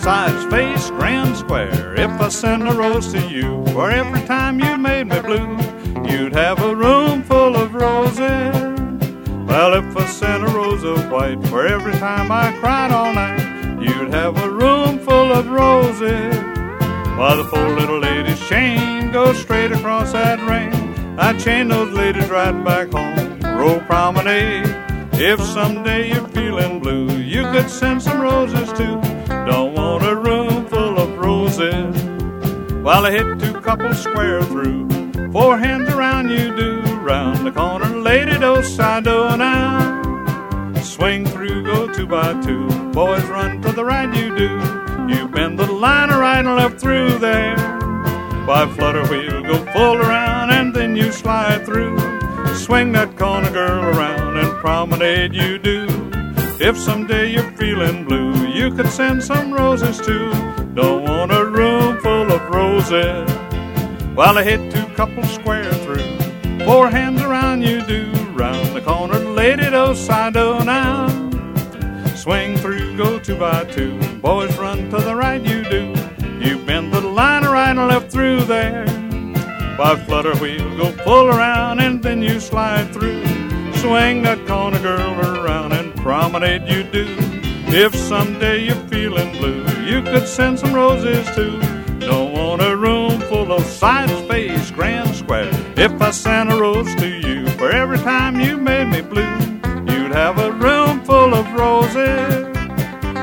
sides, face, grand square. If I sent a rose to you for every time you made me blue, you'd have a room full of roses. Well, if I sent a rose of white for every time I cried all night, you'd have a room full of roses. While the poor little lady's chain goes straight across that ring, I'd chain those ladies right back home, Row Promenade. If someday you're feeling blue, you could send some roses too. Don't want a room full of roses. While I hit two couples square through, four hands around you do. Round the corner, lady, do si do now. Swing through, go two by two. Boys run to the right, you do. You bend the line right and left through there. Why flutter wheel, go full around and then you slide through. Swing that corner girl around and promenade you do. If someday you're feeling blue, you could send some roses too. Don't want a room full of roses. While I hit two couples square through, four hands around you do. Round the corner, lady, do si do now. Swing through, go two by two. Boys run to the right, you do. You bend the line right and left through there. By flutter wheel, go full around and then you slide through. Swing that corner girl around and promenade you do. If someday you're feeling blue, you could send some roses too. Don't want a room full of sides face, grand square. If I sent a rose to you for every time you made me blue, you'd have a room full of roses.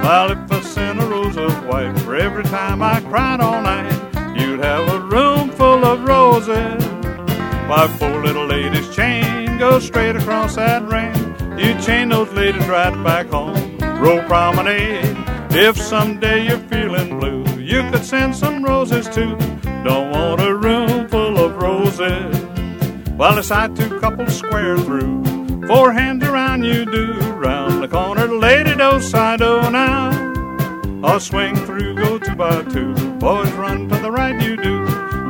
While if I sent a rose of white for every time I cried all night, you'd have a room full of roses. Why poor little lady's chain goes straight across that ring. You chain those ladies right back home, Row Promenade. If someday you're feeling blue, you could send some roses too. Don't want a room full of roses. While it's I two couples square through, four hands around you do. Round the corner, lady do si do now. I'll swing through, go two by two. Boys run to the right, you do.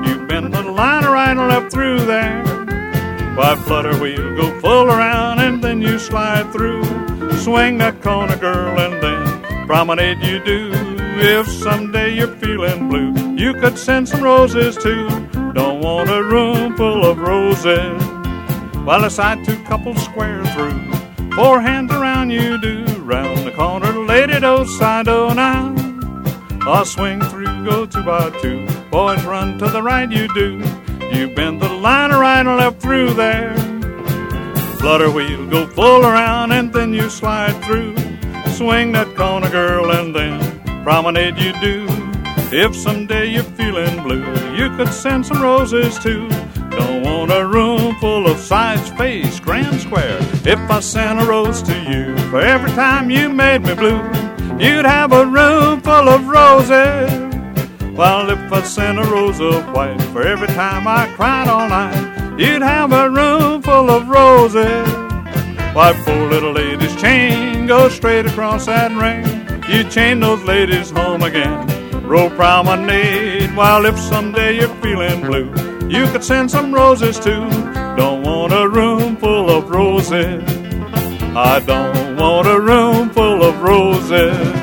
You bend the line right and left through there. Why flutter wheel, go full around and then you slide through. Swing that corner, girl, and then promenade you do. If someday you're feeling blue, you could send some roses too. Don't want a room full of roses. While I side two couples square through, four hands around you do. Round the corner, lady, do si do now. I'll swing through, go two by two. Boys run to the right, you do. You bend the line right and left through there. Flutter wheel, go full around and then you slide through. Swing that corner, girl, and then promenade you do. If someday you're feeling blue, you could send some roses too. Don't want a room full of sides, face, grand square. If I sent a rose to you for every time you made me blue, you'd have a room full of roses. While if I sent a rose of white for every time I cried all night, you'd have a room full of roses. Why, poor little lady's chain goes straight across that ring. You chain those ladies home again. Row promenade. While if someday you're feeling blue, you could send some roses too. Don't want a room full of roses. I don't want a room full of roses.